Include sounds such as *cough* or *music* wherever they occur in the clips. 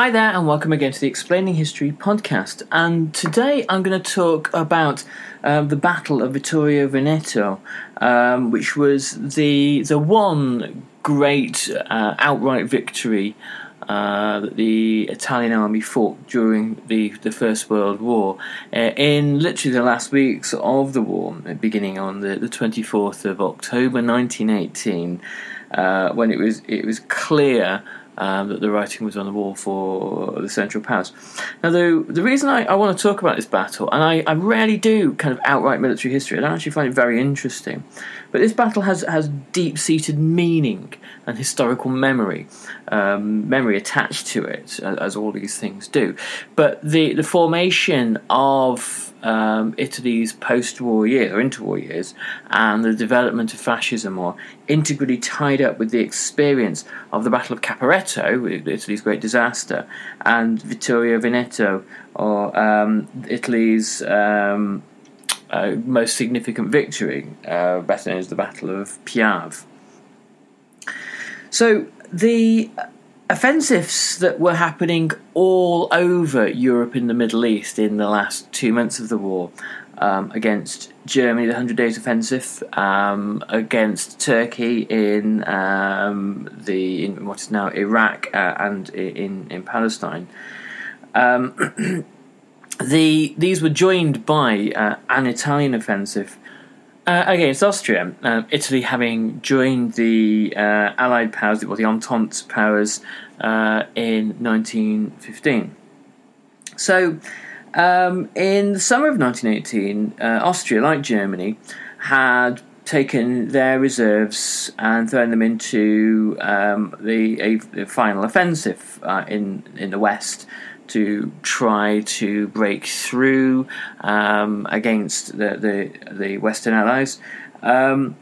Hi there, and welcome again to the Explaining History podcast. And today I'm going to talk about um, the Battle of Vittorio Veneto, um, which was the the one great uh, outright victory uh, that the Italian army fought during the, the First World War. Uh, in literally the last weeks of the war, beginning on the, the 24th of October 1918, uh, when it was it was clear um, that the writing was on the wall for the Central Powers. Now, the, the reason I, I want to talk about this battle, and I, I rarely do kind of outright military history, I don't actually find it very interesting, but this battle has, has deep seated meaning and historical memory, um, memory attached to it, as, as, all these things do. But the, the formation of um, Italy's post-war years or interwar years and the development of fascism are integrally tied up with the experience of the Battle of Caporetto, Italy's great disaster, and Vittorio Veneto, or um, Italy's um, uh, most significant victory, uh, better known as the Battle of Piave. So the offensives that were happening all over Europe and the Middle East in the last two months of the war um, against Germany, the Hundred Days Offensive, um, against Turkey in um, the in what is now Iraq uh, and in in Palestine. Um, *clears throat* the these were joined by uh, an Italian offensive uh, against Austria, uh, Italy having joined the uh, Allied powers, or the Entente powers, uh, in 1915. So, um, in the summer of 1918, uh, Austria, like Germany, had taken their reserves and thrown them into um, the a, final offensive uh, in in the west to try to break through um, against the, the, the Western Allies. Um,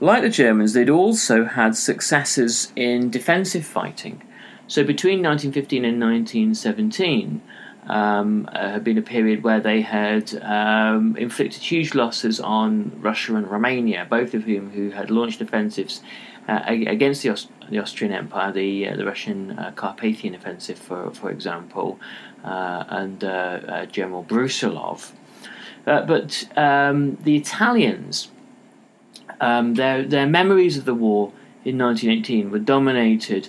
like the Germans, they'd also had successes in defensive fighting. So between 1915 and 1917, um, uh, had been a period where they had um, inflicted huge losses on Russia and Romania, both of whom who had launched offensives uh, against the, Aust- the, Austrian Empire, the uh, the Russian uh, Carpathian Offensive, for for example, uh, and uh, General Brusilov. but um, the Italians, um, their their memories of the war in 1918 were dominated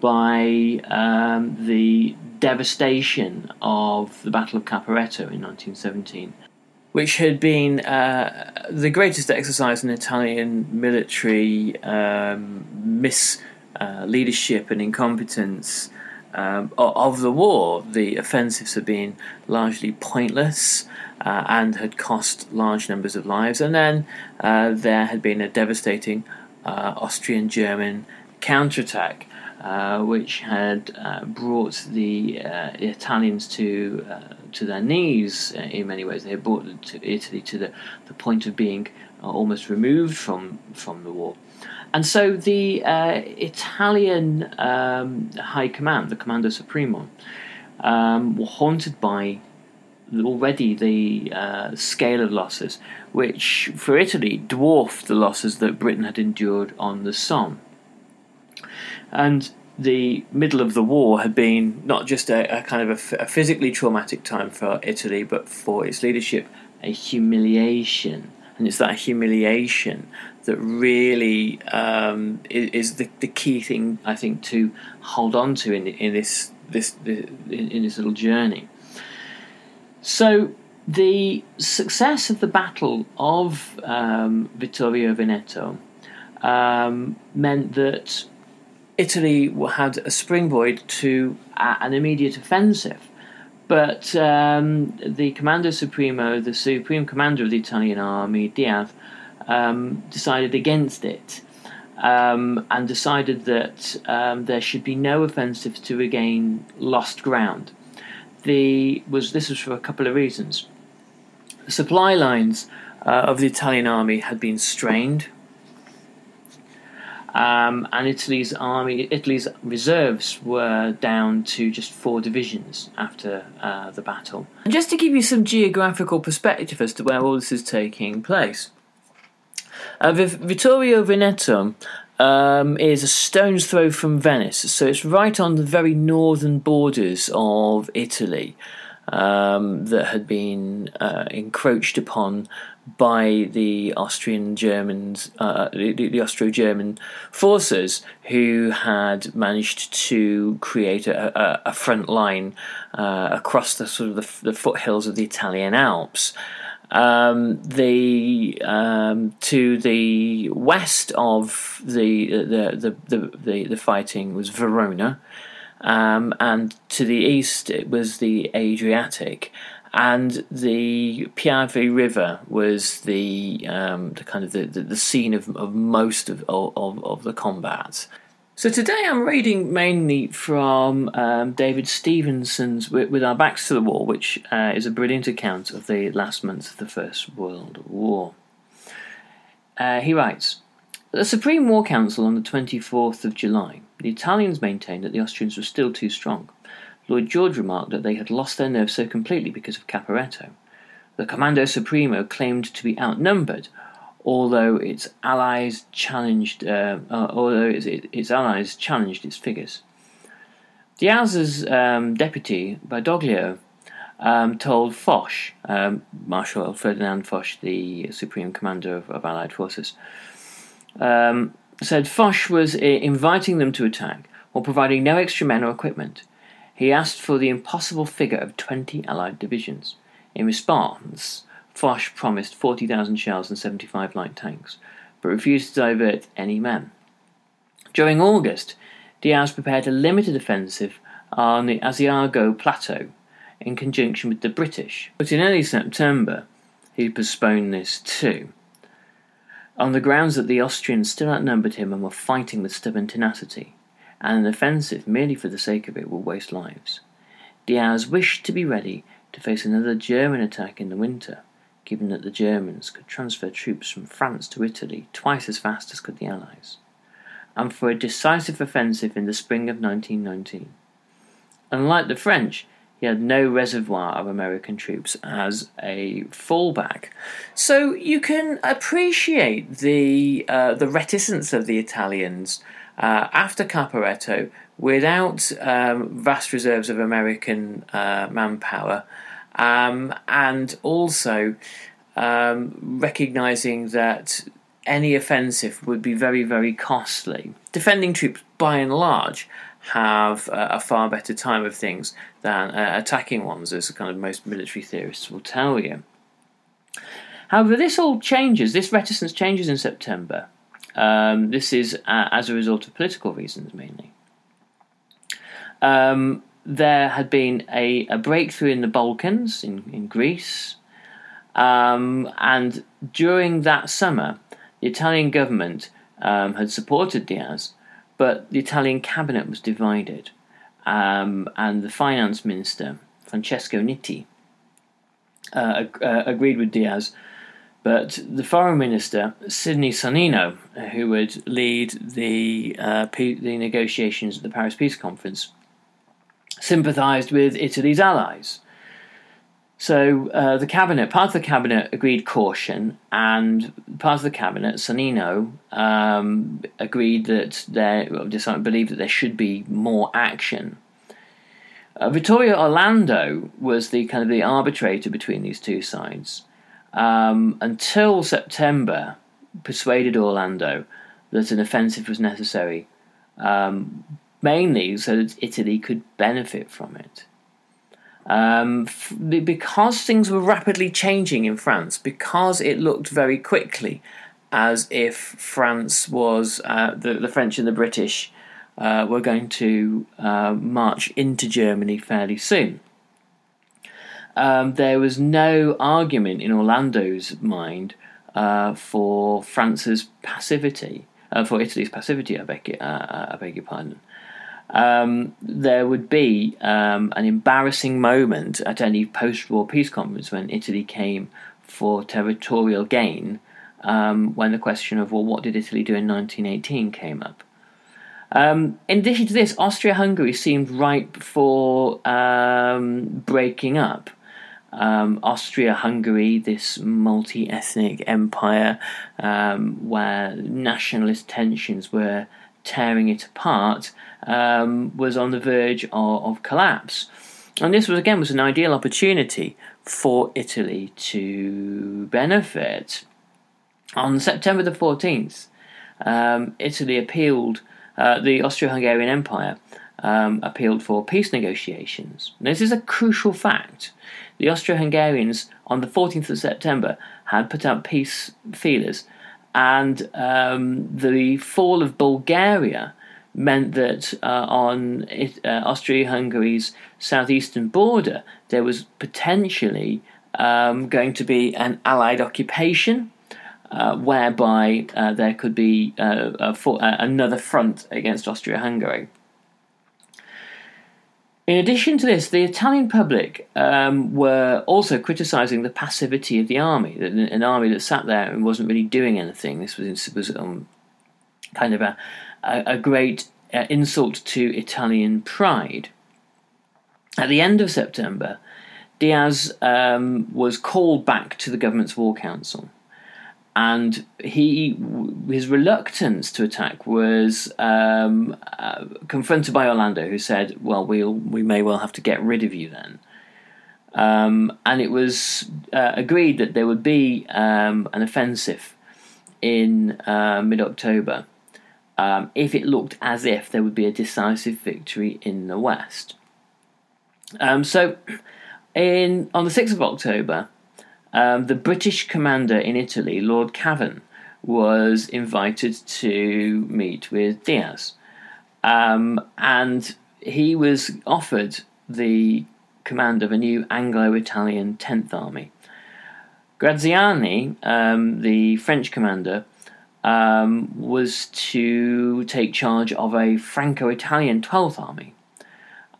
by um, the devastation of the Battle of Caporetto in 1917 which had been uh, the greatest exercise in Italian military um, mis uh, and incompetence um, of the war. The offensives had been largely pointless uh, and had cost large numbers of lives, and then uh, there had been a devastating uh, Austrian German counterattack. uh, which had uh, brought the uh, Italians to uh, to their knees in many ways. They had brought to Italy to the, the point of being almost removed from from the war. And so the Italian um, High Command, the Comando Supremo, um, were haunted by already the uh, scale of losses, which for Italy dwarfed the losses that Britain had endured on the Somme. And the middle of the war had been not just a, a kind of a, physically traumatic time for Italy, but for its leadership, a humiliation. And it's that humiliation that really um, is, is the, the, key thing, I think, to hold on to in, in this, this, in, in this little journey. So the success of the Battle of um, Vittorio Veneto um, meant that Italy had a springboard to uh, an immediate offensive. But um, the Commander Supremo, the supreme commander of the Italian army, Diaz, um, decided against it um, and decided that um, there should be no offensive to regain lost ground the was this was for a couple of reasons. The supply lines uh, of the Italian army had been strained, um, and Italy's army, Italy's reserves were down to just four divisions after uh, the battle. And just to give you some geographical perspective as to where all this is taking place, uh, Vittorio Veneto um, is a stone's throw from Venice, so it's right on the very northern borders of Italy um, that had been uh, encroached upon by the Austrian Germans, uh, the, the Austro-German forces, who had managed to create a, a, a front line uh, across the sort of the, the foothills of the Italian Alps. Um, the um, to the west of the the the the, the, the fighting was Verona, um, and to the east it was the Adriatic, and the Piave River was the um, the kind of the, the, the scene of, of most of, of, of the combat. So today I'm reading mainly from um, David Stevenson's with, with, Our Backs to the Wall, which uh, is a brilliant account of the last months of the First World War. Uh, he writes the Supreme War Council on the 24th of July, the Italians maintained that the Austrians were still too strong. Lloyd George remarked that they had lost their nerve so completely because of Caporetto. The Comando Supremo claimed to be outnumbered, although its allies challenged, uh, uh, although its, its, allies challenged its figures. Diaz's um, deputy, Badoglio, um, told Foch, um, Marshal Ferdinand Foch, the supreme commander of, of Allied forces, um, said Foch was uh, inviting them to attack while providing no extra men or equipment. He asked for the impossible figure of 20 Allied divisions. In response, Foch promised 40,000 shells and 75 light tanks, but refused to divert any men. During August, Diaz prepared a limited offensive on the Asiago Plateau in conjunction with the British, but in early September he postponed this too, on the grounds that the Austrians still outnumbered him and were fighting with stubborn tenacity, and an offensive merely for the sake of it would waste lives. Diaz wished to be ready to face another German attack in the winter given that the Germans could transfer troops from France to Italy twice as fast as could the Allies, and for a decisive offensive in the spring of 1919. Unlike the French, he had no reservoir of American troops as a fallback. So you can appreciate the uh, the reticence of the Italians uh, after Caporetto without um, vast reserves of American uh, manpower um, and also um, recognizing that any offensive would be very, very costly. Defending troops, by and large, have a, a far better time of things than uh, attacking ones, as kind of most military theorists will tell you. However, this all changes. This reticence changes in September. Um, this is uh, as a result of political reasons mainly. Um, there had been a, a breakthrough in the Balkans, in, in Greece, um, and during that summer, the Italian government um, had supported Diaz but the Italian cabinet was divided, um, and the finance minister, Francesco Nitti, uh, uh, agreed with Diaz. But the foreign minister, Sidney Sonnino, who would lead the, uh, the negotiations at the Paris Peace Conference, sympathised with Italy's allies. So uh, the cabinet, part of the cabinet agreed caution, and part of the cabinet, Sonnino, um, agreed that they decided, believed that there should be more action. Uh, Vittorio Orlando was the kind of the arbitrator between these two sides um, until September. Persuaded Orlando that an offensive was necessary, um, mainly so that Italy could benefit from it. Um, f- because things were rapidly changing in France, because it looked very quickly as if France was, uh, the, the French and the British uh, were going to uh, march into Germany fairly soon. Um, there was no argument in Orlando's mind uh, for France's passivity, uh, for Italy's passivity, I beg, uh, I beg your pardon um, there would be um, an embarrassing moment at any post war peace conference when Italy came for territorial gain, um, when the question of, well, what did Italy do in 1918 came up. Um, in addition to this, Austria Hungary seemed ripe for um, breaking up. Um, Austria Hungary, this multi ethnic empire where nationalist tensions were tearing it apart, um, was on the verge of, of, collapse. And this was again was an ideal opportunity for Italy to benefit. On September the 14th, um, Italy appealed, uh, the Austro Hungarian Empire um, appealed for peace negotiations. this is a crucial fact. The Austro Hungarians, on the 14th of September, had put out peace feelers and um, the fall of Bulgaria meant that uh, on uh, Austria-Hungary's southeastern border there was potentially um, going to be an Allied occupation, uh, whereby uh, there could be uh, for, uh, another front against Austria-Hungary. In addition to this, the Italian public um, were also criticising the passivity of the army, an army that sat there and wasn't really doing anything. This was, was um, kind of a, a, great uh, insult to Italian pride. At the end of September, Diaz um, was called back to the government's war council and he his reluctance to attack was um, uh, confronted by Orlando, who said, "Well, we'll we may well have to get rid of you then." Um, and it was uh, agreed that there would be um, an offensive in uh, mid-October um, if it looked as if there would be a decisive victory in the west. Um, so, in on the sixth of October. Um, the British commander in Italy, Lord Cavan, was invited to meet with Diaz. Um, and he was offered the command of a new Anglo Italian 10th Army. Graziani, um, the French commander, um, was to take charge of a Franco Italian 12th Army.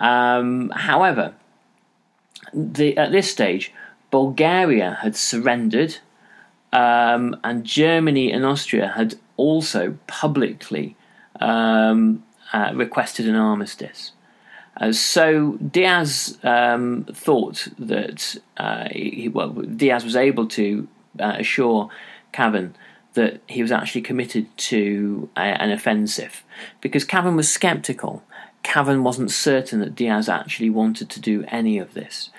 Um, however, the, at this stage, Bulgaria had surrendered, um, and Germany and Austria had also publicly um, uh, requested an armistice. Uh, so Diaz um, thought that uh, he, well, Diaz was able to uh, assure Cavan that he was actually committed to a, an offensive because Cavan was sceptical. Cavan wasn't certain that Diaz actually wanted to do any of this.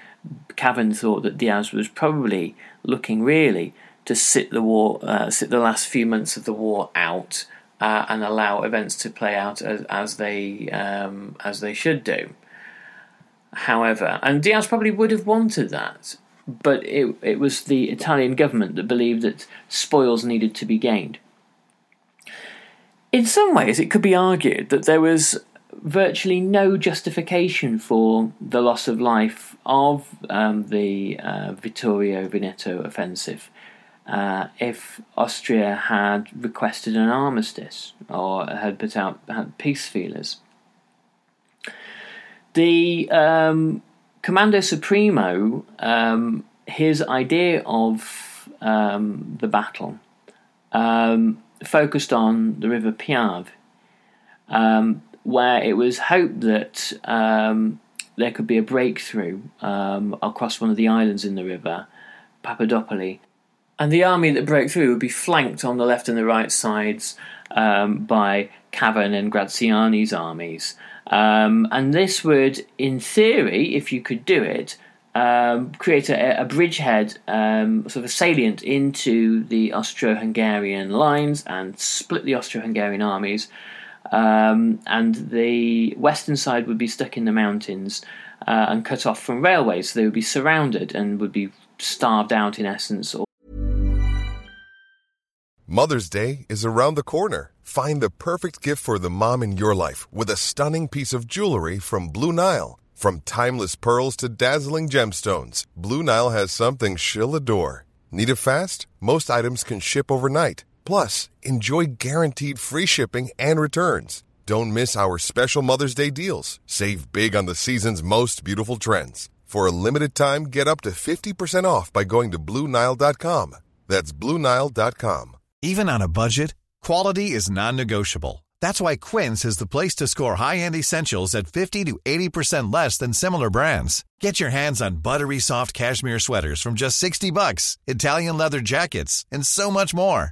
Cavan thought that Diaz was probably looking really to sit the war, uh, sit the last few months of the war out, uh, and allow events to play out as, as they um, as they should do. However, and Diaz probably would have wanted that, but it it was the Italian government that believed that spoils needed to be gained. In some ways, it could be argued that there was virtually no justification for the loss of life of um, the uh, Vittorio Veneto offensive. uh, if Austria had requested an armistice or had put out had peace feelers. The um, Comando Supremo, um, his idea of um, the battle um, focused on the River Piave, um, where it was hoped that um, there could be a breakthrough across one of the islands in the river, Papadopoli, and the army that broke through would be flanked on the left and the right sides um, by Cavan and Graziani's armies. Um, and this would, in theory, if you could do it, um, create a, a bridgehead, um, sort of a salient into the Austro Hungarian lines and split the Austro Hungarian armies. Um, and the western side would be stuck in the mountains uh, and cut off from railways, so they would be surrounded and would be starved out in essence Mother's Day is around the corner. Find the perfect gift for the mom in your life with a stunning piece of jewelry from Blue Nile. From timeless pearls to dazzling gemstones, Blue Nile has something she'll adore. Need it fast? Most items can ship overnight. Plus, enjoy guaranteed free shipping and returns. Don't miss our special Mother's Day deals. Save big on the season's most beautiful trends. For a limited time, get up to 50% off by going to Bluenile.com. That's Bluenile.com. Even on a budget, quality is non-negotiable. That's why Quince is the place to score high-end essentials at 50 to 80% less than similar brands. Get your hands on buttery soft cashmere sweaters from just 60 bucks, Italian leather jackets, and so much more.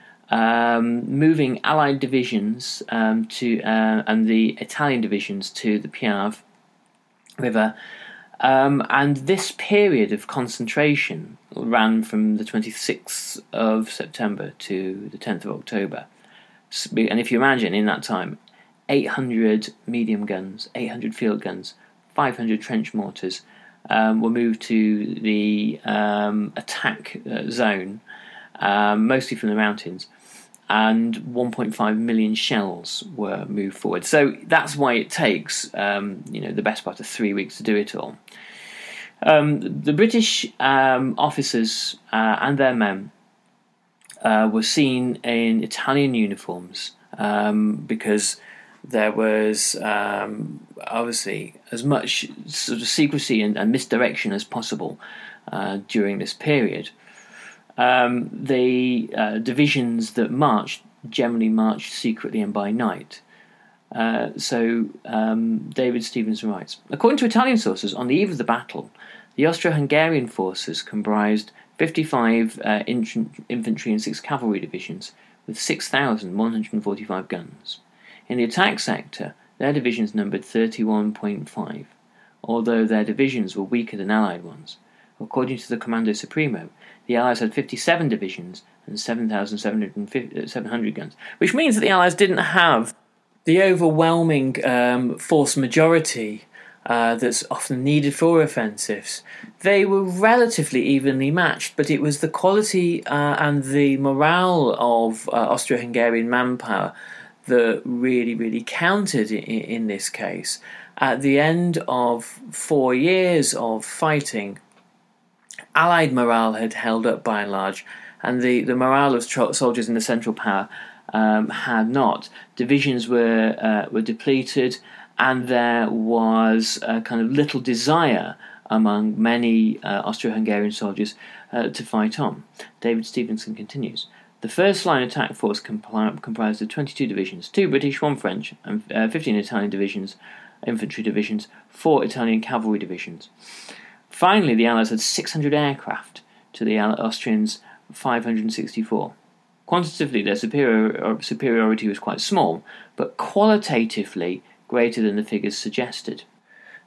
um, moving Allied divisions um, to uh, and the Italian divisions to the Piave River. Um, and this period of concentration ran from the 26th of September to the 10th of October. And if you imagine in that time, 800 medium guns, 800 field guns, 500 trench mortars um, were moved to the um, attack uh, zone, um, mostly from the mountains, and 1.5 million shells were moved forward. So that's why it takes, um, you know, the best part of three weeks to do it all. Um, the British um, officers uh, and their men uh, were seen in Italian uniforms um, because there was um, obviously as much sort of secrecy and, and misdirection as possible uh, during this period. Um, the uh, divisions that marched generally marched secretly and by night. Uh, so um, David Stevens writes, according to Italian sources, on the eve of the battle, the Austro-Hungarian forces comprised 55 uh, infantry and six cavalry divisions with 6,145 guns. In the attack sector, their divisions numbered 31.5, although their divisions were weaker than Allied ones. According to the Comando Supremo, the Allies had 57 divisions and 7,700 uh, guns, which means that the Allies didn't have the overwhelming um, force majority uh, that's often needed for offensives. They were relatively evenly matched, but it was the quality uh, and the morale of uh, Austro Hungarian manpower that really, really counted in, in this case. At the end of four years of fighting, Allied morale had held up by and large, and the, the morale of tro- soldiers in the Central Power um, had not. Divisions were uh, were depleted, and there was a kind of little desire among many uh, Austro-Hungarian soldiers uh, to fight on. David Stevenson continues. The first line attack force comprised of 22 divisions, two British, one French, and uh, 15 Italian divisions, infantry divisions, four Italian cavalry divisions. Finally, the Allies had 600 aircraft to the Austrians' 564. Quantitatively, their superior, uh, superiority was quite small, but qualitatively greater than the figures suggested.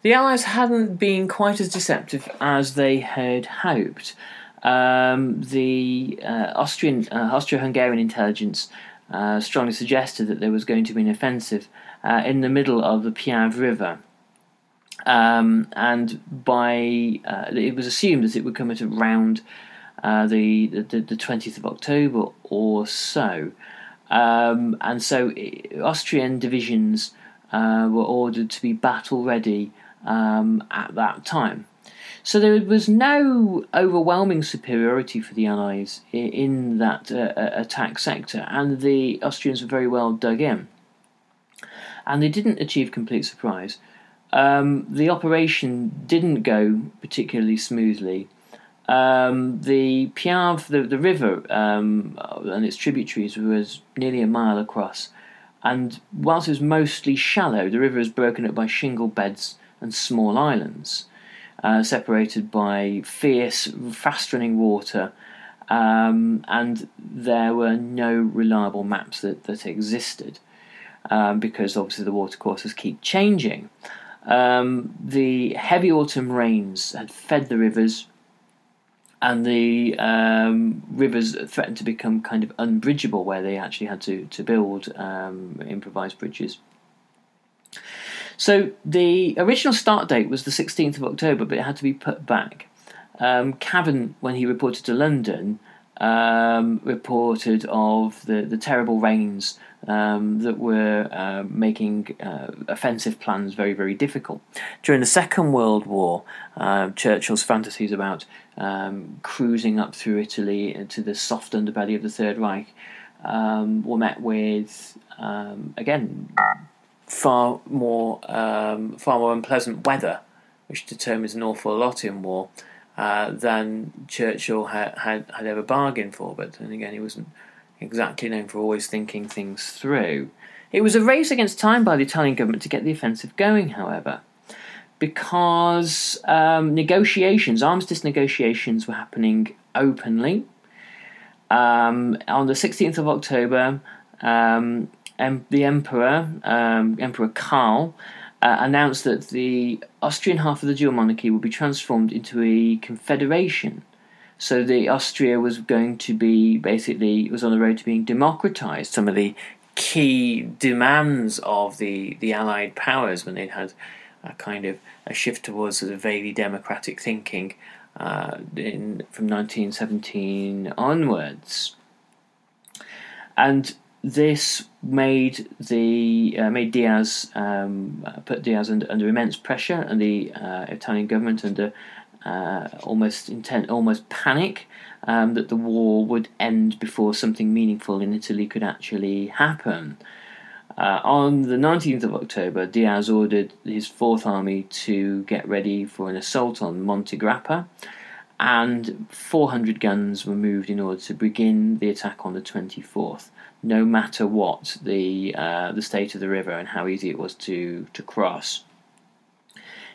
The Allies hadn't been quite as deceptive as they had hoped. Um, the uh, Austrian, uh, Austro-Hungarian intelligence uh, strongly suggested that there was going to be an offensive uh, in the middle of the Piave River. Um, and by uh, it was assumed that it would come at around uh, the, the, the 20th of October or so. Um, and so Austrian divisions uh, were ordered to be battle ready um, at that time. So there was no overwhelming superiority for the Allies in, that uh, attack sector, and the Austrians were very well dug in. And they didn't achieve complete surprise. Um, the operation didn't go particularly smoothly. Um, the Piave, the, the river um, and its tributaries was nearly a mile across, and whilst it was mostly shallow, the river is broken up by shingle beds and small islands, uh, separated by fierce, fast-running water, um, and there were no reliable maps that, that existed, um, because obviously the watercourses keep changing. Um, the heavy autumn rains had fed the rivers and the um, rivers threatened to become kind of unbridgeable, where they actually had to to build um, improvised bridges. So the original start date was the 16th of October, but it had to be put back. Um, Cavan, when he reported to London, um, reported of the, the terrible rains um, that were uh, making uh, offensive plans very, very difficult. During the Second World War, uh, Churchill's fantasies about um, cruising up through Italy into the soft underbelly of the Third Reich um, were met with, um, again, far more far more unpleasant weather, which determines an awful lot in war. Uh, than Churchill had, had, had ever bargained for. But then again, he wasn't exactly known for always thinking things through. It was a race against time by the Italian government to get the offensive going, however, because um, negotiations, armistice negotiations, were happening openly. Um, on the 16th of October, um, the Emperor, um, Emperor Karl, uh, announced that the Austrian half of the dual monarchy would be transformed into a confederation. So the Austria was going to be basically was on the road to being democratized. Some of the key demands of the, the Allied powers when they'd had a kind of a shift towards sort of vaguely democratic thinking uh, in from 1917 onwards. And this made the uh, made Diaz um, put Diaz under, under, immense pressure and the uh, Italian government under uh, almost intent, almost panic um, that the war would end before something meaningful in Italy could actually happen. Uh, on the 19th of October, Diaz ordered his Fourth Army to get ready for an assault on Monte Grappa, and 400 guns were moved in order to begin the attack on the 24th no matter what the uh, the state of the river and how easy it was to to cross.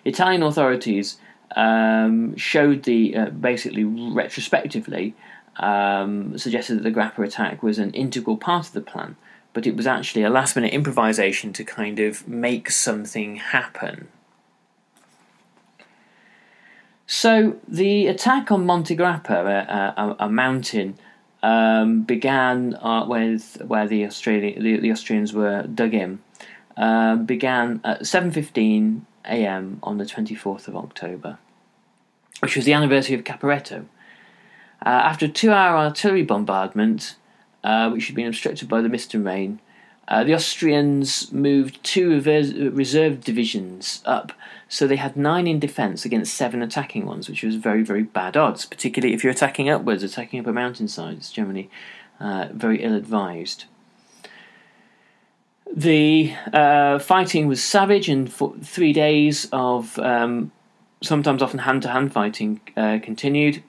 Italian authorities um, showed the uh, basically retrospectively um, suggested that the Grappa attack was an integral part of the plan, but it was actually a last minute improvisation to kind of make something happen. So the attack on Monte Grappa, a, a, a mountain um, began uh, with where the Australia the, the Austrians were dug in. Uh, began at 7:15 a.m. on the 24th of October, which was the anniversary of Caporetto. Uh, after a two-hour artillery bombardment, uh, which had been obstructed by the mist and rain, uh, the Austrians moved two reserve divisions up, so they had nine in defence against seven attacking ones, which was very, very bad odds, particularly if you're attacking upwards, attacking up a mountainside. It's generally uh, very ill advised. The uh, fighting was savage, and for three days of um, sometimes often hand to hand fighting uh, continued.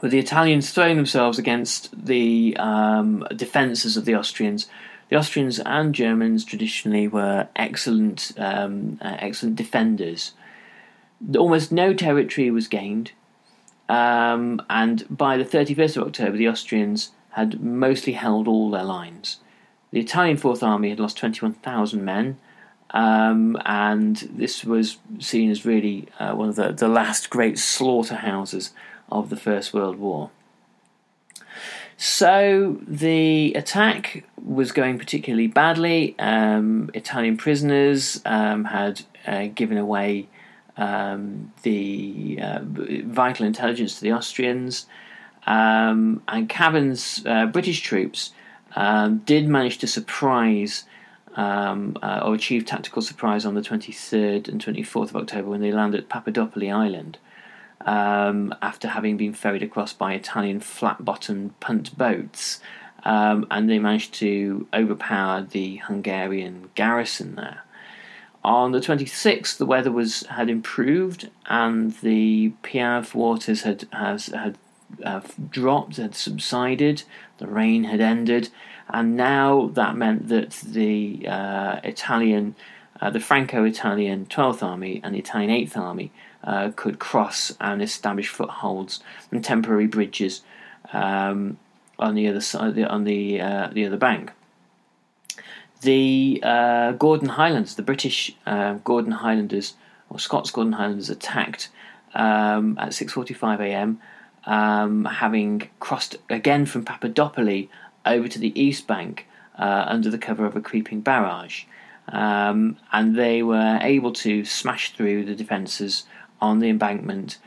with the Italians throwing themselves against the um, defences of the Austrians. The Austrians and Germans traditionally were excellent, um, uh, excellent defenders. Almost no territory was gained, um, and by the 31st of October, the Austrians had mostly held all their lines. The Italian Fourth Army had lost 21,000 men, um, and this was seen as really uh, one of the, the last great slaughterhouses of the First World War. So the attack was going particularly badly. Um, Italian prisoners um, had uh, given away um, the uh, vital intelligence to the Austrians, um, and Cavan's uh, British troops um, did manage to surprise um, uh, or achieve tactical surprise on the 23rd and 24th of October when they landed at Papadopoli Island um, after having been ferried across by Italian flat bottomed punt boats. Um, and they managed to overpower the Hungarian garrison there. On the 26th, the weather was had improved, and the Piave waters had has, had uh, dropped, had subsided. The rain had ended, and now that meant that the uh, Italian, uh, the Franco-Italian 12th Army and the Italian 8th Army uh, could cross and establish footholds and temporary bridges um, on the other side, on the uh, the other bank. The uh, Gordon Highlanders, the British uh, Gordon Highlanders or Scots Gordon Highlanders, attacked um, at 6:45 a.m. Um, having crossed again from Papadopoli over to the east bank uh, under the cover of a creeping barrage. Um, and they were able to smash through the defences on the embankment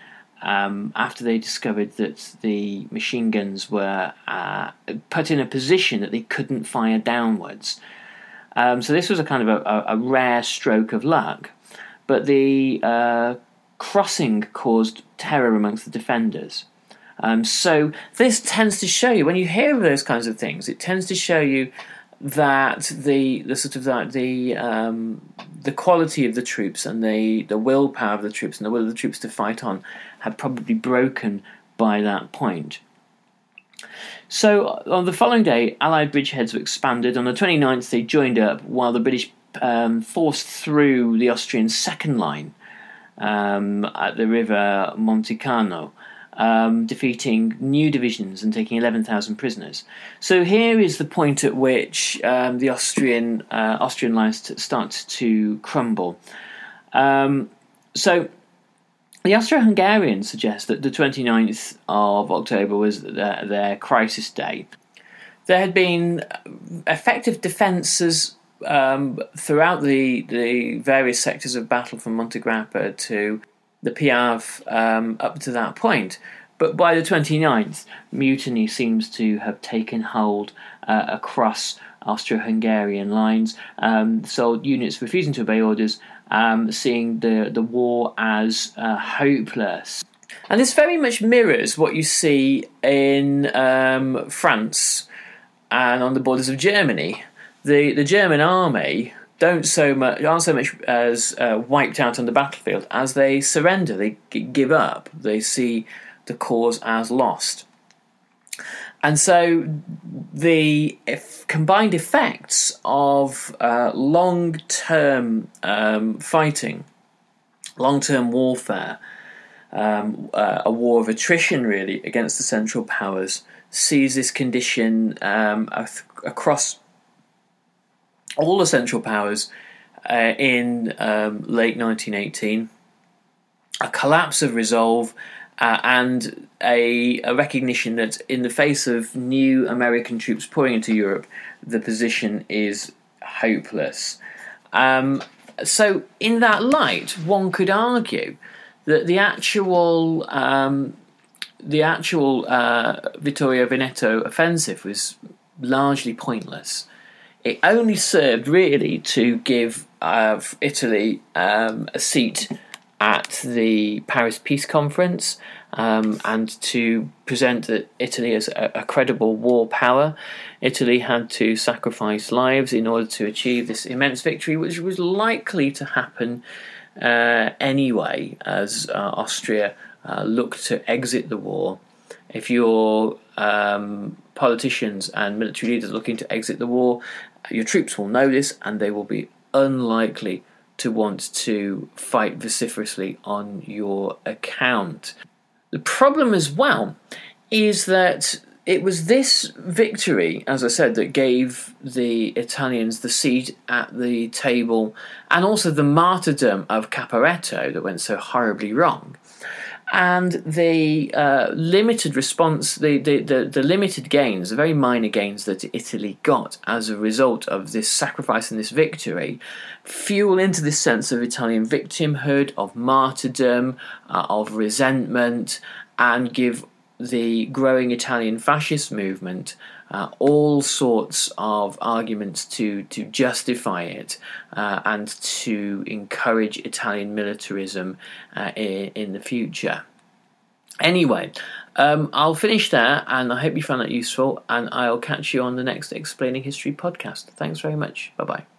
um, after they discovered that the machine guns were uh, put in a position that they couldn't fire downwards. Um, so this was a kind of a, a, rare stroke of luck, but the uh, crossing caused terror amongst the defenders. Um, so this tends to show you when you hear those kinds of things, it tends to show you that the the sort of that the um, the quality of the troops and the the willpower of the troops and the will of the troops to fight on had probably broken by that point. So on the following day, Allied bridgeheads were expanded. On the 29th, they joined up while the British um, forced through the Austrian second line um, at the river Monticano um, defeating new divisions and taking 11,000 prisoners. So here is the point at which um, the Austrian uh, Austrian lines start to crumble. Um, so the Austro-Hungarians suggest that the 29th of October was their, their crisis day. There had been effective defences um, throughout the, the various sectors of battle from Monte Grappa to the Piave um, up to that point. But by the 29th, mutiny seems to have taken hold uh, across Austro Hungarian lines. Um, so units refusing to obey orders, um, seeing the, the war as uh, hopeless. And this very much mirrors what you see in um, France and on the borders of Germany. The, the German army don't so much aren't so much as uh, wiped out on the battlefield as they surrender. They g- give up. They see the cause as lost. And so the combined effects of uh, long term um, fighting, long term warfare, um, uh, a war of attrition really against the Central Powers, sees this condition um, across all the Central Powers uh, in um, late 1918. A collapse of resolve uh, and a, a, recognition that in the face of new American troops pouring into Europe, the position is hopeless. Um, so, in that light, one could argue that the actual um, the actual uh, Vittorio Veneto offensive was largely pointless it only served really to give uh, Italy um, a seat at the Paris Peace Conference um, and to present Italy as a, a, credible war power. Italy had to sacrifice lives in order to achieve this immense victory, which was likely to happen uh, anyway as uh, Austria uh, looked to exit the war if you're um, politicians and military leaders looking to exit the war, your troops will know this and they will be unlikely to want to fight vociferously on your account. The problem as well is that it was this victory, as I said, that gave the Italians the seat at the table and also the martyrdom of Caporetto that went so horribly wrong. And the uh, limited response, the, the, the, the, limited gains, the very minor gains that Italy got as a result of this sacrifice and this victory, fuel into this sense of Italian victimhood, of martyrdom, uh, of resentment, and give the growing Italian fascist movement uh, all sorts of arguments to, to justify it uh, and to encourage Italian militarism uh, in, in, the future. Anyway, um, I'll finish there and I hope you found that useful, and I'll catch you on the next Explaining History podcast. Thanks very much. Bye bye.